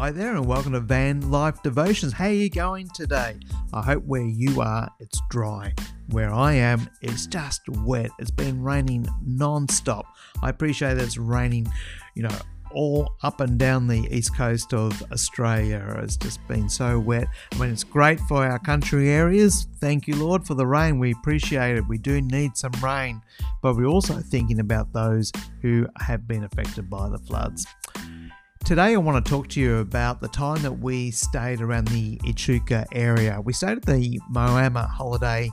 Hi there, and welcome to Van Life Devotions. How are you going today? I hope where you are it's dry. Where I am, it's just wet. It's been raining non stop. I appreciate that it's raining, you know, all up and down the east coast of Australia. It's just been so wet. I mean, it's great for our country areas. Thank you, Lord, for the rain. We appreciate it. We do need some rain, but we're also thinking about those who have been affected by the floods. Today, I want to talk to you about the time that we stayed around the Echuca area. We stayed at the Moama Holiday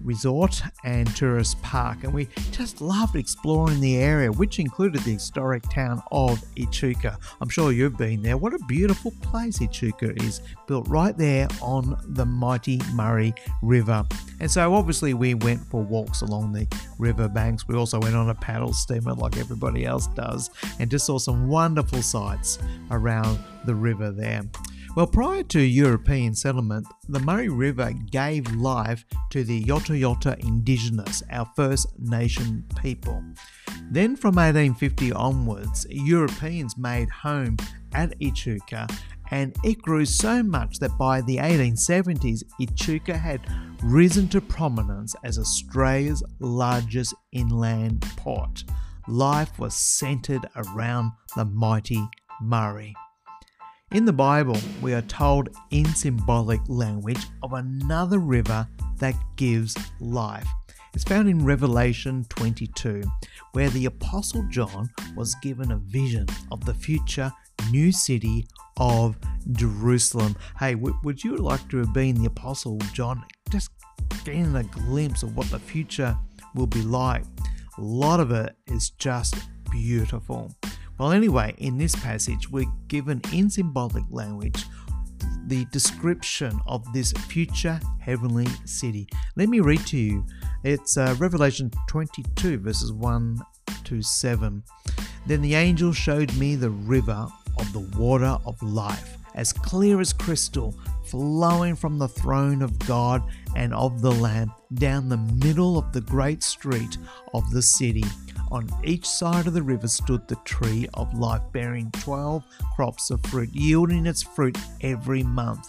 Resort and Tourist Park, and we just loved exploring the area, which included the historic town of Echuca. I'm sure you've been there. What a beautiful place Echuca is, built right there on the mighty Murray River. And so, obviously, we went for walks along the river banks. We also went on a paddle steamer like everybody else does, and just saw some wonderful sights around the river there. Well, prior to European settlement, the Murray River gave life to the Yorta Yorta indigenous, our First Nation people. Then from 1850 onwards, Europeans made home at Echuca and it grew so much that by the 1870s, Echuca had risen to prominence as Australia's largest inland port. Life was centered around the mighty Murray. In the Bible, we are told in symbolic language of another river that gives life. It's found in Revelation 22, where the Apostle John was given a vision of the future new city of Jerusalem. Hey, w- would you like to have been the Apostle John, just getting a glimpse of what the future will be like? A lot of it is just beautiful. Well, anyway, in this passage, we're given in symbolic language the description of this future heavenly city. Let me read to you. It's uh, Revelation 22, verses 1 to 7. Then the angel showed me the river of the water of life, as clear as crystal, flowing from the throne of God and of the Lamb down the middle of the great street of the city. On each side of the river stood the tree of life, bearing twelve crops of fruit, yielding its fruit every month.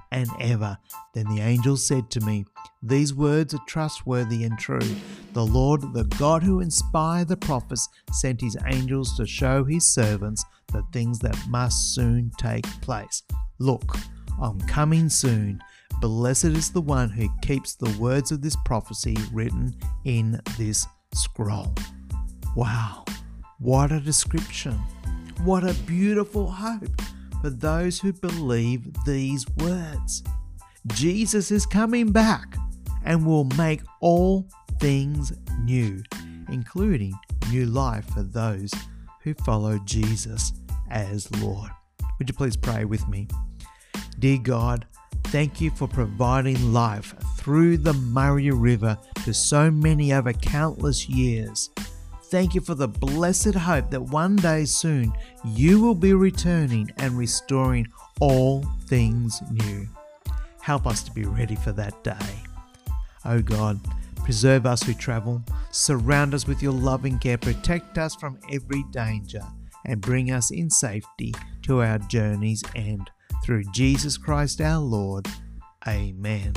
and ever. Then the angel said to me, These words are trustworthy and true. The Lord, the God who inspired the prophets, sent his angels to show his servants the things that must soon take place. Look, I'm coming soon. Blessed is the one who keeps the words of this prophecy written in this scroll. Wow, what a description! What a beautiful hope for those who believe these words. Jesus is coming back and will make all things new, including new life for those who follow Jesus as Lord. Would you please pray with me? Dear God, Thank you for providing life through the Murray River to so many over countless years. Thank you for the blessed hope that one day soon you will be returning and restoring all things new. Help us to be ready for that day. Oh God, preserve us who travel, surround us with your loving care, protect us from every danger, and bring us in safety to our journey's end through Jesus Christ our Lord. Amen.